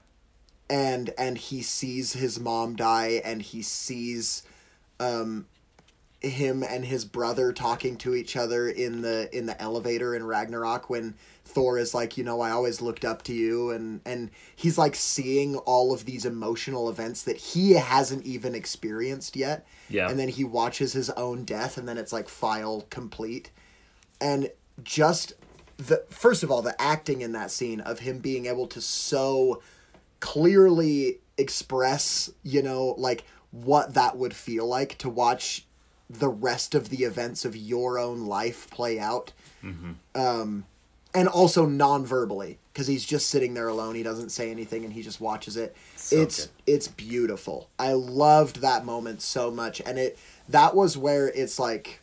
and and he sees his mom die and he sees um him and his brother talking to each other in the in the elevator in Ragnarok when Thor is like, you know, I always looked up to you and and he's like seeing all of these emotional events that he hasn't even experienced yet. Yeah. And then he watches his own death and then it's like file complete. And just the first of all, the acting in that scene of him being able to so clearly express, you know, like what that would feel like to watch the rest of the events of your own life play out. Um, and also non-verbally because he's just sitting there alone. He doesn't say anything and he just watches it. So it's good. it's beautiful. I loved that moment so much, and it that was where it's like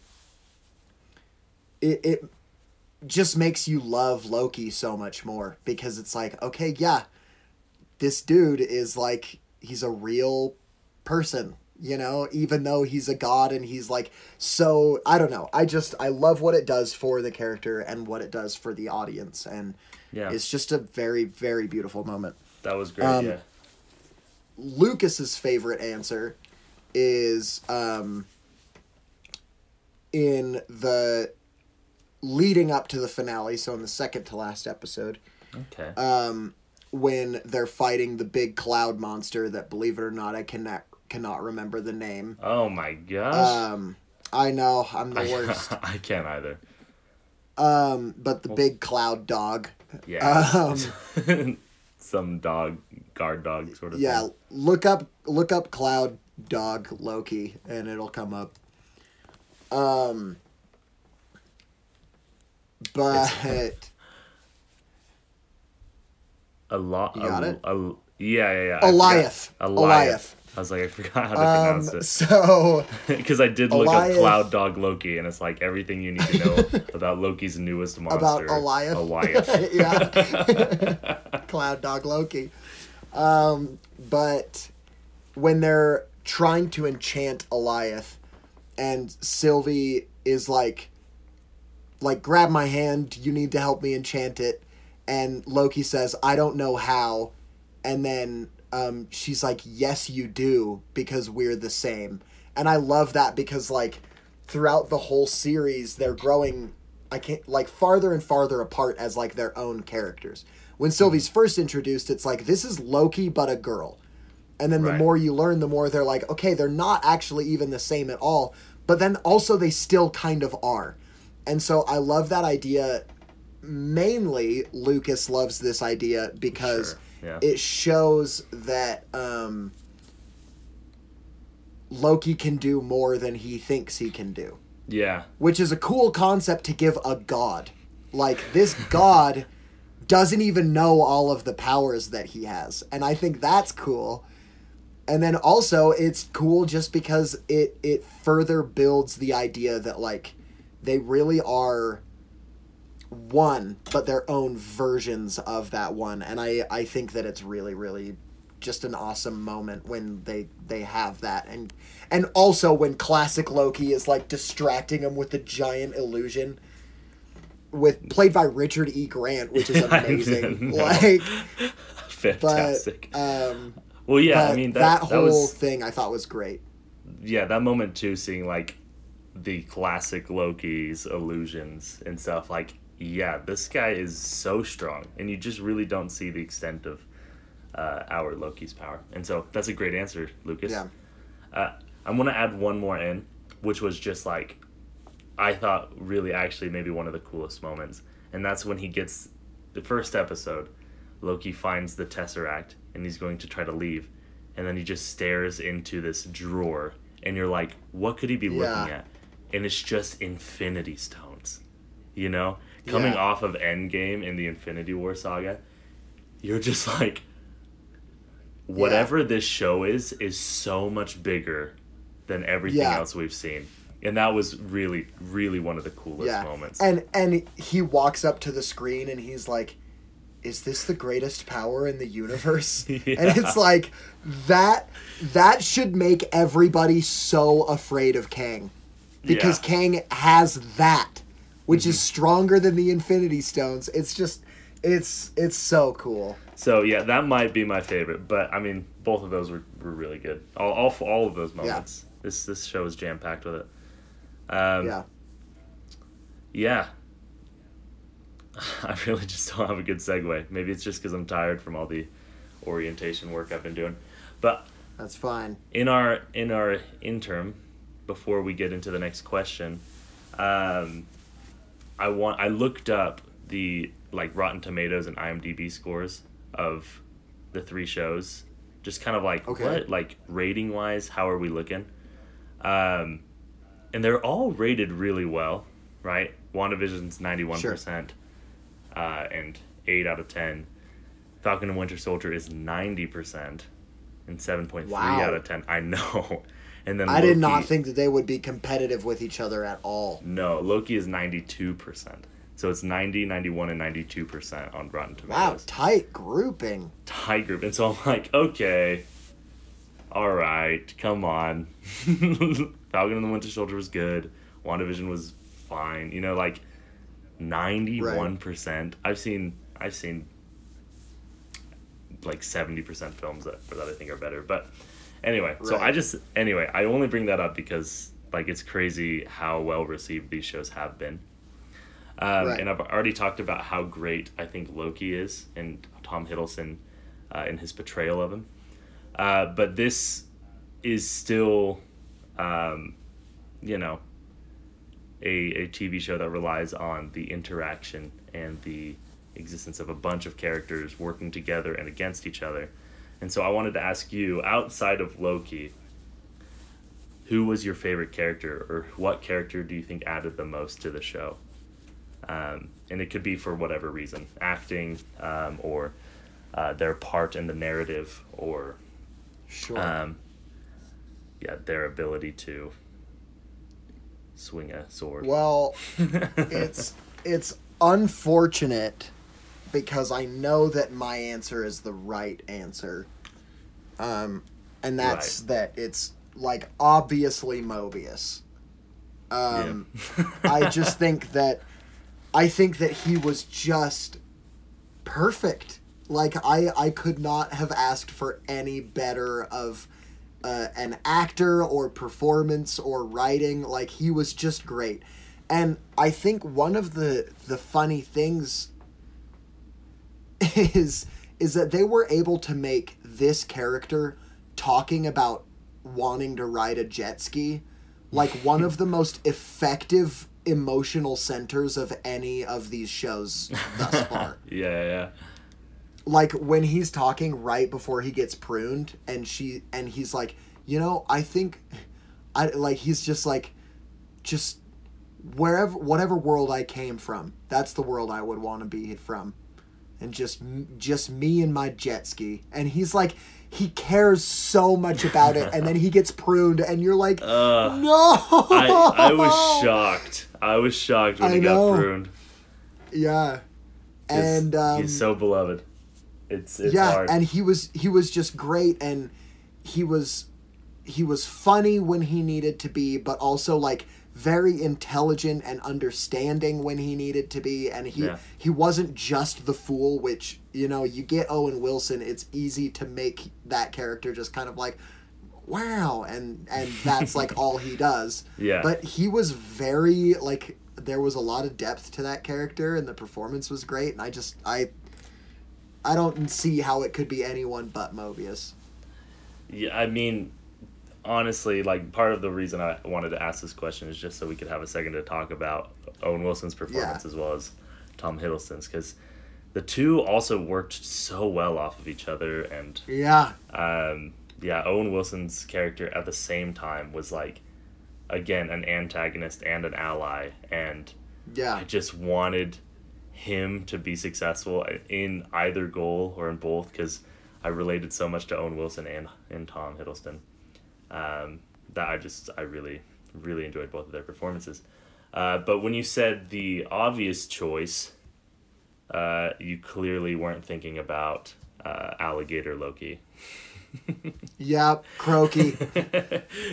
it it just makes you love Loki so much more because it's like okay, yeah, this dude is like he's a real person you know even though he's a god and he's like so i don't know i just i love what it does for the character and what it does for the audience and yeah, it's just a very very beautiful moment that was great. um, yeah, lucas's favorite answer is um in the leading up to the finale so in the second to last episode okay. um, when they're fighting the big cloud monster that, believe it or not, I cannot cannot remember the name. oh my gosh. Um, I know I'm the [LAUGHS] worst. [LAUGHS] I can't either. Um, but the big cloud dog. Yeah. Um, [LAUGHS] Some dog, guard dog sort of yeah, thing. look up look up cloud dog Loki and it'll come up. Um, but A lot. You got a, it? A, yeah, yeah, yeah. I Eliath. Eliath. I was like, I forgot how to um, pronounce it. so [LAUGHS] Because I did look Eliath- up Cloud Dog Loki, and it's like everything you need to know [LAUGHS] about Loki's newest monster. about Eliath. Eliath. yeah. [LAUGHS] Cloud Dog Loki. Um, but when they're trying to enchant Eliath, and Sylvie is like, like, grab my hand, you need to help me enchant it. And Loki says, I don't know how. And then um, she's like, Yes, you do, because we're the same. And I love that because, like, throughout the whole series, they're growing, I can't, like, farther and farther apart as, like, their own characters. When Sylvie's first introduced, it's like, this is Loki, but a girl. And then the Right. more you learn, the more they're like, okay, they're not actually even the same at all. But then also, they still kind of are. And so I love that idea. Mainly, Lucas loves this idea because Sure, yeah. it shows that um, Loki can do more than he thinks he can do, Yeah. which is a cool concept to give a god. Like, this [LAUGHS] god doesn't even know all of the powers that he has. And I think that's cool. And then also it's cool just because it it further builds the idea that like they really are one but their own versions of that one and I I think that it's really really just an awesome moment when they they have that and and also when classic Loki is like distracting him with the giant illusion with played by Richard E. Grant, which is [LAUGHS] amazing. [LAUGHS] Like, [LAUGHS] but Fantastic. um, well, yeah, I mean that, that, that, whole was thing I thought was great. yeah that moment too, seeing like the classic Loki's illusions and stuff. Like, yeah, this guy is so strong, and you just really don't see the extent of uh, our Loki's power. And so that's a great answer, Lucas. Yeah. Uh, I'm gonna add one more in, which was just like, I thought really actually maybe one of the coolest moments, and that's when he gets the first episode. Loki finds the Tesseract and he's going to try to leave, and then he just stares into this drawer, and you're like, what could he be looking at? And it's just Infinity Stones, you know, coming Yeah. off of Endgame in the Infinity War saga. You're just [LAUGHS] like, whatever this show is is so much bigger than everything Yeah. else we've seen and that was really really one of the coolest Yeah, moments and and he walks up to the screen and he's like, "Is this the greatest power in the universe?" [LAUGHS] And it's like that that should make everybody so afraid of Kang, because Yeah. Kang has that, which is Mm-hmm. stronger than the Infinity Stones. It's just, it's it's so cool. so yeah that might be my favorite but i mean both of those were, were really good all, all, all of those moments this this show is jam-packed with it um, Yeah. yeah [LAUGHS] i really just don't have a good segue maybe it's just because i'm tired from all the orientation work i've been doing but That's fine. in our in our interim before we get into the next question um, i want i looked up the like rotten tomatoes and imdb scores of the three shows just kind of like Okay. what? Like rating wise how are we looking? Um, and they're all rated really well right? Wandavision's 91% uh, and 8 out of 10 falcon and winter soldier is 90% and 7.3 Wow. out of 10 i know [LAUGHS] and then I did not think that they would be competitive with each other at all. no loki is 92% so it's 90 91 and 92% on rotten Tomatoes. Wow, tight grouping. tie group and so i'm like okay. All right come on. [LAUGHS] Falcon and the winter soldier was good. Wandavision was fine. You know like 91% i've seen i've seen like 70% films that, that i think are better. But anyway so i just anyway i only bring that up because like it's crazy how well received these shows have been um, Right. and I've already talked about how great I think Loki is and Tom Hiddleston uh, in his portrayal of him. Uh, but this is still, um, you know, a, a TV show that relies on the interaction and the existence of a bunch of characters working together and against each other. And so I wanted to ask you, outside of Loki, who was your favorite character, or what character do you think added the most to the show? Um, and it could be for whatever reason acting, um, or uh, their part in the narrative, or Sure. um, yeah, their ability to swing a sword. well, [LAUGHS] it's it's unfortunate because I know that my answer is the right answer. Um, and that's Right. that it's like obviously Mobius. Um, I [LAUGHS] just think that I think that he was just perfect. Like I I could not have asked for any better of uh, an actor or performance or writing. Like he was just great. And I think one of the the funny things [LAUGHS] is is that they were able to make this character talking about wanting to ride a jet ski like one of the most effective emotional centers of any of these shows thus [LAUGHS] far. yeah, yeah, yeah. like when he's talking right before he gets pruned and she and he's like, "You know, I think I like he's just like just wherever whatever world I came from, that's the world I would want to be from." And just just me and my jet ski. And he's like he cares so much about it and then he gets pruned and you're like, [LAUGHS] Uh, "No!" I, I was [LAUGHS] shocked. I was shocked when I he know. got pruned. Yeah. And um he's so beloved. It's it's yeah hard. and he was he was just great and he was he was funny when he needed to be but also like very intelligent and understanding when he needed to be and he Yeah. he wasn't just the fool which you know you get Owen Wilson it's easy to make that character just kind of like wow and and that's like [LAUGHS] all he does Yeah. but he was very like there was a lot of depth to that character and the performance was great and I just I I don't see how it could be anyone but Mobius. Yeah, I mean, honestly, like part of the reason I wanted to ask this question is just so we could have a second to talk about Owen Wilson's performance Yeah. as well as Tom Hiddleston's because the two also worked so well off of each other and Yeah, um, yeah, Owen Wilson's character at the same time was like, again, an antagonist and an ally, and yeah, I just wanted him to be successful in either goal or in both because I related so much to Owen Wilson and and Tom Hiddleston um, that I just I really really enjoyed both of their performances. Uh, but when you said the obvious choice, uh, you clearly weren't thinking about uh, alligator Loki. [LAUGHS] yep, Croaky. [LAUGHS]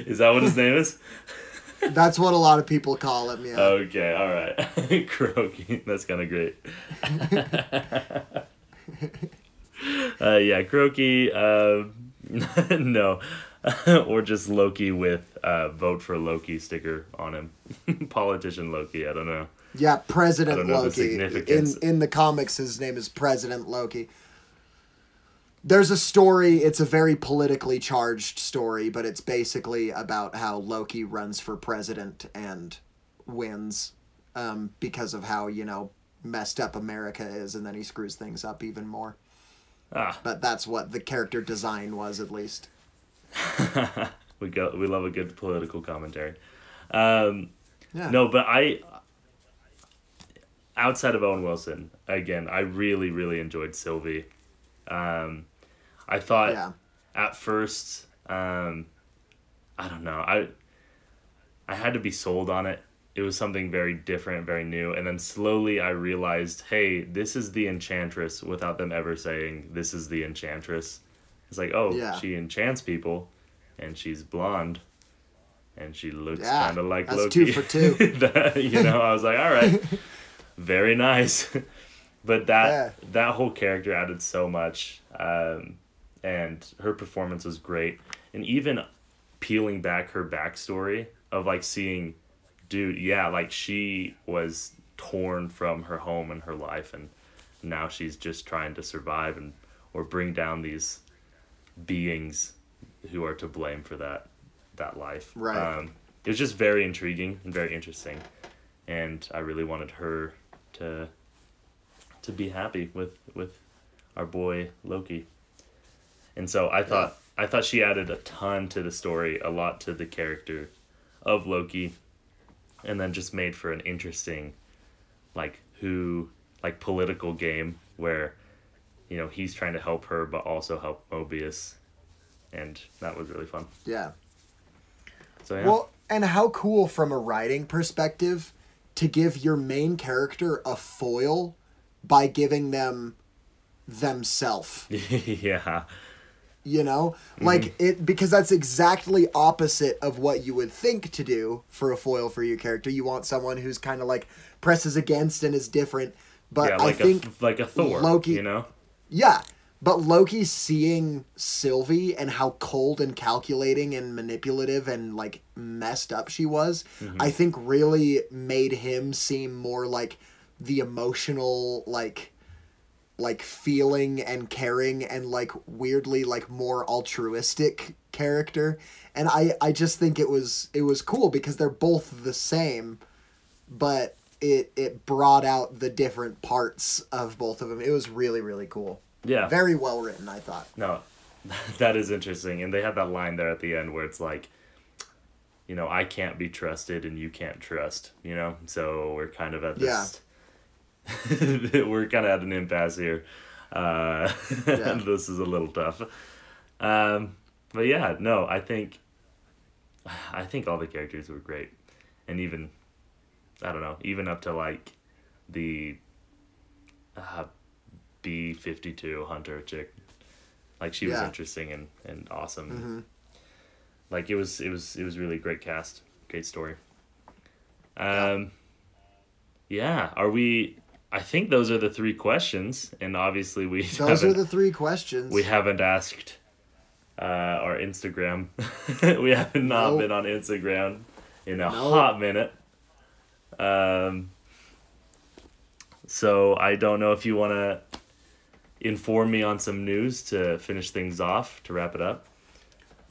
is that what his name is? [LAUGHS] That's what a lot of people call him. Yeah. Okay, all right. Croaky. That's kind of great. uh, yeah, Croaky. Uh, no. [LAUGHS] or just Loki with uh, vote for Loki sticker on him. [LAUGHS] Politician Loki, I don't know. yeah, I President don't know the Loki. In in the comics, his name is President Loki. There's a story. It's a very politically charged story, but it's basically about how Loki runs for president and wins um, because of how you know messed up America is, and then he screws things up even more. Ah, But that's what the character design was, at least. [LAUGHS] we go. We love a good political commentary. Um, Yeah. No, but I outside of Owen Wilson, again, I really, really enjoyed Sylvie. Um, I thought Yeah. at first, um, I don't know, I I had to be sold on it. It was something very different, very new, and then slowly I realized, hey, this is the Enchantress, without them ever saying this is the Enchantress. It's like, oh, Yeah. she enchants people, and she's blonde, and she looks Yeah, kind of like that's Loki. two for two. [LAUGHS] That- you know, I was like, all right, [LAUGHS] very nice. [LAUGHS] but that Yeah. that whole character added so much, um, and her performance was great. And even peeling back her backstory of like seeing, dude, yeah, like she was torn from her home and her life, and now she's just trying to survive and or bring down these beings who are to blame for that that life. Right. Um, it was just very intriguing and very interesting. and I really wanted her to to be happy with with our boy Loki. And so I thought I thought she added a ton to the story, a lot to the character of Loki, and then just made for an interesting, like who like political game where, you know, he's trying to help her but also help Mobius, and that was really fun. Yeah. So yeah, Well, and how cool from a writing perspective to give your main character a foil by giving them themselves. [LAUGHS] yeah, you know mm-hmm. like it because that's exactly opposite of what you would think to do for a foil for your character you want someone who's kind of like presses against and is different but yeah, i think a like a Thor, Loki- you know. Yeah but loki seeing sylvie and how cold and calculating and manipulative and like messed up she was mm-hmm. i think really made him seem more like the emotional like like feeling and caring and like weirdly like more altruistic character. And i i just think it was it was cool because they're both the same but it it brought out the different parts of both of them it was really really cool Yeah, very well written i thought No, [LAUGHS] that is interesting. And they had that line there at the end where it's like, you know, I can't be trusted and you can't trust, you know? So we're kind of at this. yeah. [LAUGHS] we're kind of at an impasse here. Uh, [LAUGHS] Yeah. this is a little tough. Um, but yeah, no, I think, [SIGHS] I think all the characters were great. And even, I don't know, even up to like the uh, B 52 Hunter chick. Like she was interesting and, and awesome. Mhm. Like it was it was it was really great cast, great story. Um yeah, are we I think those are the three questions and obviously we those are the three questions we haven't asked uh our Instagram. [LAUGHS] we have not Nope. been on Instagram in a Nope. hot minute. Um so I don't know if you want to inform me on some news to finish things off to wrap it up.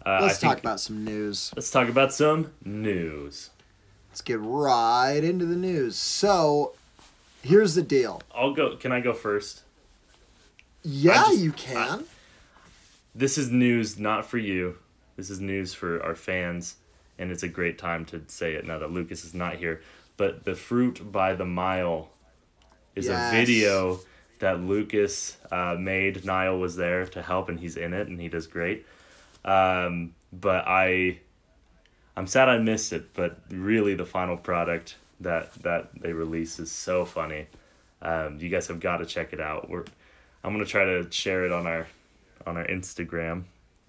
Uh, let's think- talk about some news Let's talk about some news. let's get right into the news so here's the deal I'll go. Can I go first? yeah just- you can This is news not for you. This is news for our fans, and it's a great time to say it now that Lucas is not here. But the fruit by the mile is Yes. a video that Lucas uh, made. Niall was there to help, and he's in it, and he does great. Um, but I, I'm sad I missed it. But really, the final product that that they release is so funny. Um, you guys have got to check it out. We're, I'm gonna try to share it on our, on our Instagram,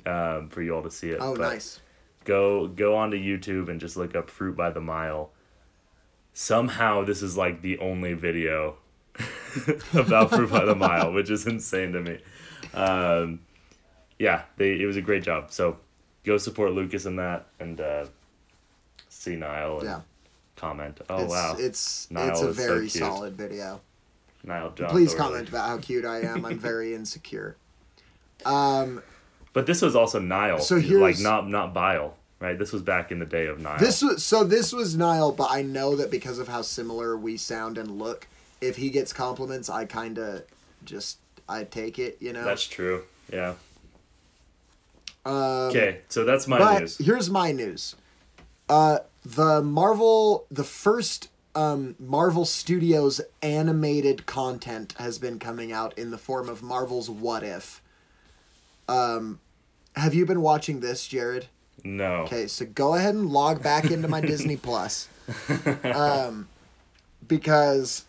um, for you all to see it. oh But nice Go go onto YouTube and just look up Fruit by the Mile. Somehow this is like the only video [LAUGHS] about Fruit by the Mile, which is insane to me. Um, yeah, they it was a great job. So go support Lucas in that and uh, see Niall and Yeah. comment. Oh it's, wow, it's Niall it's a is so very solid video. Niall John. Please Thorley. comment about how cute I am. I'm very [LAUGHS] insecure. Um, But this was also Niall. So like not not Biall, right? This was back in the day of Niall. this was so this was Niall, but I know that because of how similar we sound and look, if he gets compliments, I kind of just I take it, you know. That's true. Yeah. um, Okay, so that's my but news. here's my news. Uh, the Marvel, the first um, Marvel Studios animated content has been coming out in the form of Marvel's What If. Um, have you been watching this, Jared? No. Okay, so go ahead and log back into my Disney [LAUGHS] Plus. Um, because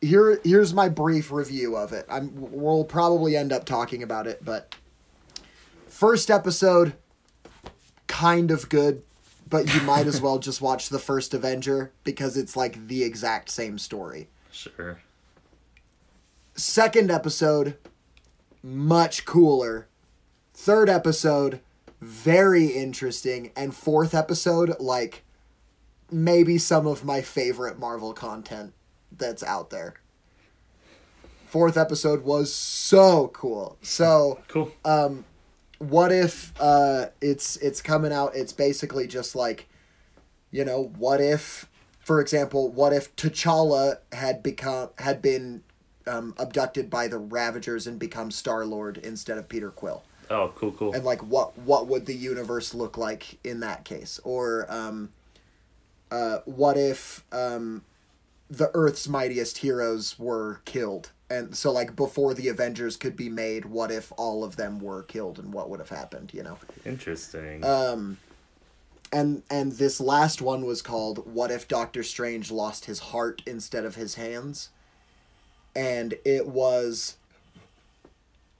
here here's my brief review of it. I'm we'll probably end up talking about it, but first episode kind of good, but you might as well just watch the first Avenger because it's like the exact same story. Sure. Second episode much cooler. Third episode very interesting and fourth episode like maybe some of my favorite Marvel content that's out there. Fourth episode was so cool. So, Cool. um what if uh it's it's coming out it's basically just like you know what if for example, what if T'Challa had become had been um, abducted by the Ravagers and become Star Lord instead of Peter Quill? Oh, cool, cool. and like what what would the universe look like in that case or um uh what if um the earth's mightiest heroes were killed and so like before the avengers could be made what if all of them were killed and what would have happened you know Interesting. um and and this last one was called what if doctor strange lost his heart instead of his hands and it was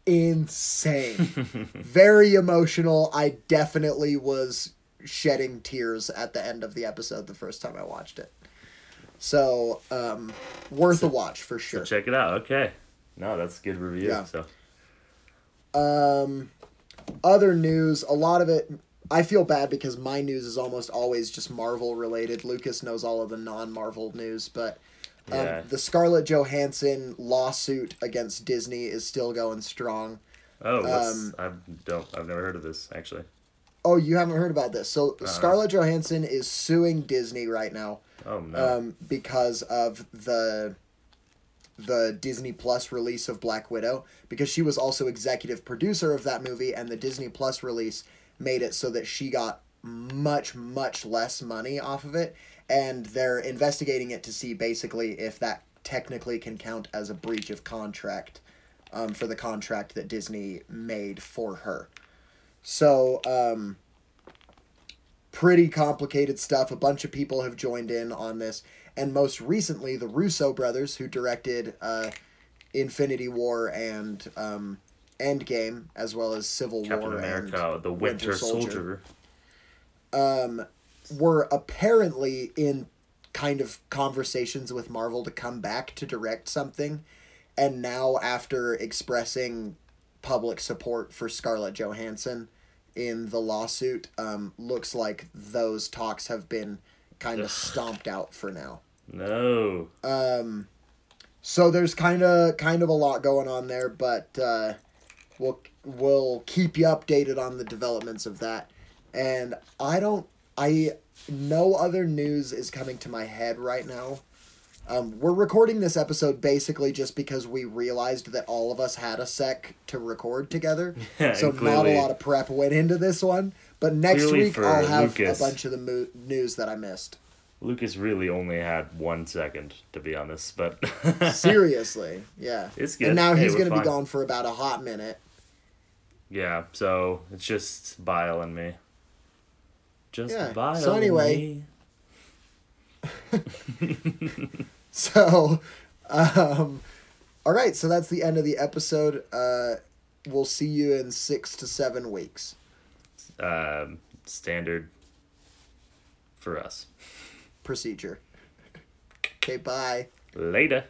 insane [LAUGHS] very emotional i definitely was shedding tears at the end of the episode the first time i watched it so um worth a watch for sure Check it out. Okay. No, that's a good review. Yeah. So Um, other news, a lot of it. I feel bad because my news is almost always just Marvel related. Lucas knows all of the non Marvel news, but um, Yeah. the Scarlett Johansson lawsuit against Disney is still going strong. Oh, Um, I don't. I've never heard of this actually. Oh, you haven't heard about this? So Uh-huh. Scarlett Johansson is suing Disney right now Oh no. um, because of the the Disney Plus release of Black Widow because she was also executive producer of that movie and the Disney Plus release made it so that she got much much less money off of it and they're investigating it to see basically if that technically can count as a breach of contract um, for the contract that Disney made for her. So, um, pretty complicated stuff. A bunch of people have joined in on this. And most recently, the Russo brothers, who directed uh, Infinity War and um, Endgame, as well as Civil Captain War America, and the Winter, Soldier. um, were apparently in kind of conversations with Marvel to come back to direct something. And now, after expressing public support for Scarlett Johansson in the lawsuit, um, looks like those talks have been kind of stomped out for now. No. Um, so there's kind of kind of a lot going on there, but uh, we'll we'll keep you updated on the developments of that. And I don't, I no other news is coming to my head right now. Um, we're recording this episode basically just because we realized that all of us had a sec to record together. Yeah, [LAUGHS] so and not a lot of prep went into this one. But next Clearly week I'll have Lucas. a bunch of the mo- news that I missed. Lucas really only had one second, to be honest. But [LAUGHS] Seriously, yeah. It's good. And now Hey, he's going to be gone for about a hot minute. yeah, so it's just Biall and me. Just Yeah, Biall. so anyway- me. [LAUGHS] So, um, all right. So that's the end of the episode. Uh, we'll see you in six to seven weeks. um, standard for us. Procedure. [LAUGHS] Okay. Bye. Later.